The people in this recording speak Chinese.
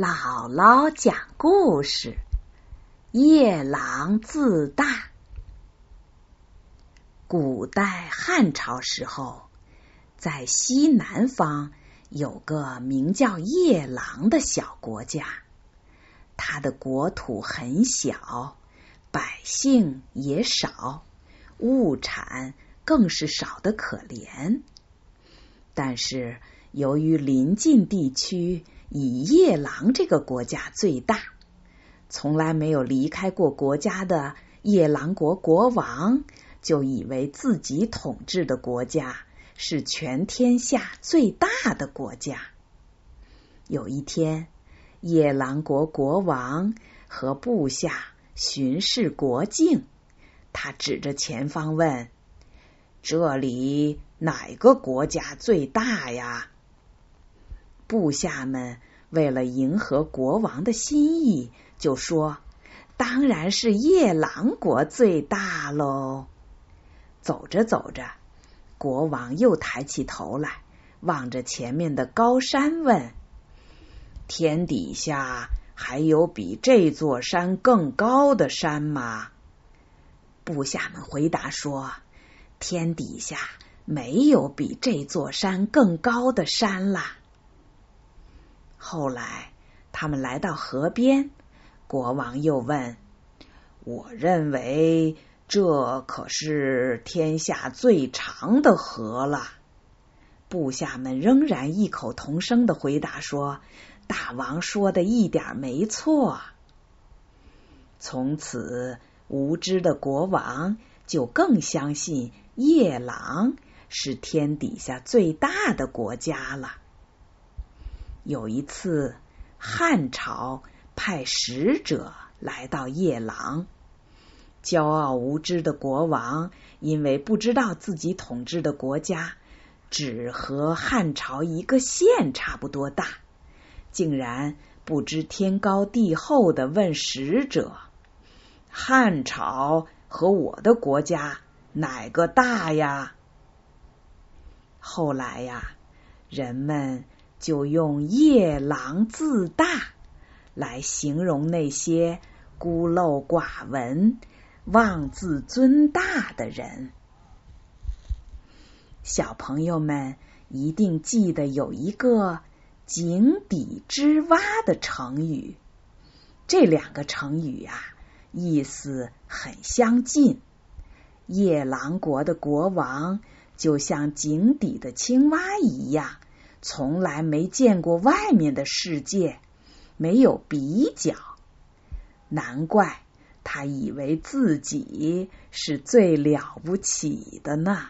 姥姥讲故事：夜郎自大。古代汉朝时候，在西南方有个名叫夜郎的小国家，它的国土很小，百姓也少，物产更是少得可怜。但是由于邻近地区，以夜郎这个国家最大，从来没有离开过国家的夜郎国国王，就以为自己统治的国家是全天下最大的国家。有一天，夜郎国国王和部下巡视国境，他指着前方问：“这里哪个国家最大呀？”部下们为了迎合国王的心意，就说：“当然是夜郎国最大喽。”走着走着，国王又抬起头来，望着前面的高山，问：“天底下还有比这座山更高的山吗？”部下们回答说：“天底下没有比这座山更高的山啦。”后来，他们来到河边，国王又问：“我认为这可是天下最长的河了。”部下们仍然异口同声的回答说：“大王说的一点没错。”从此，无知的国王就更相信夜郎是天底下最大的国家了。有一次，汉朝派使者来到夜郎，骄傲无知的国王因为不知道自己统治的国家只和汉朝一个县差不多大，竟然不知天高地厚的问使者：“汉朝和我的国家哪个大呀？”后来呀，人们。就用“夜郎自大”来形容那些孤陋寡闻、妄自尊大的人。小朋友们一定记得有一个“井底之蛙”的成语，这两个成语呀，意思很相近。夜郎国的国王就像井底的青蛙一样。从来没见过外面的世界，没有比较，难怪他以为自己是最了不起的呢。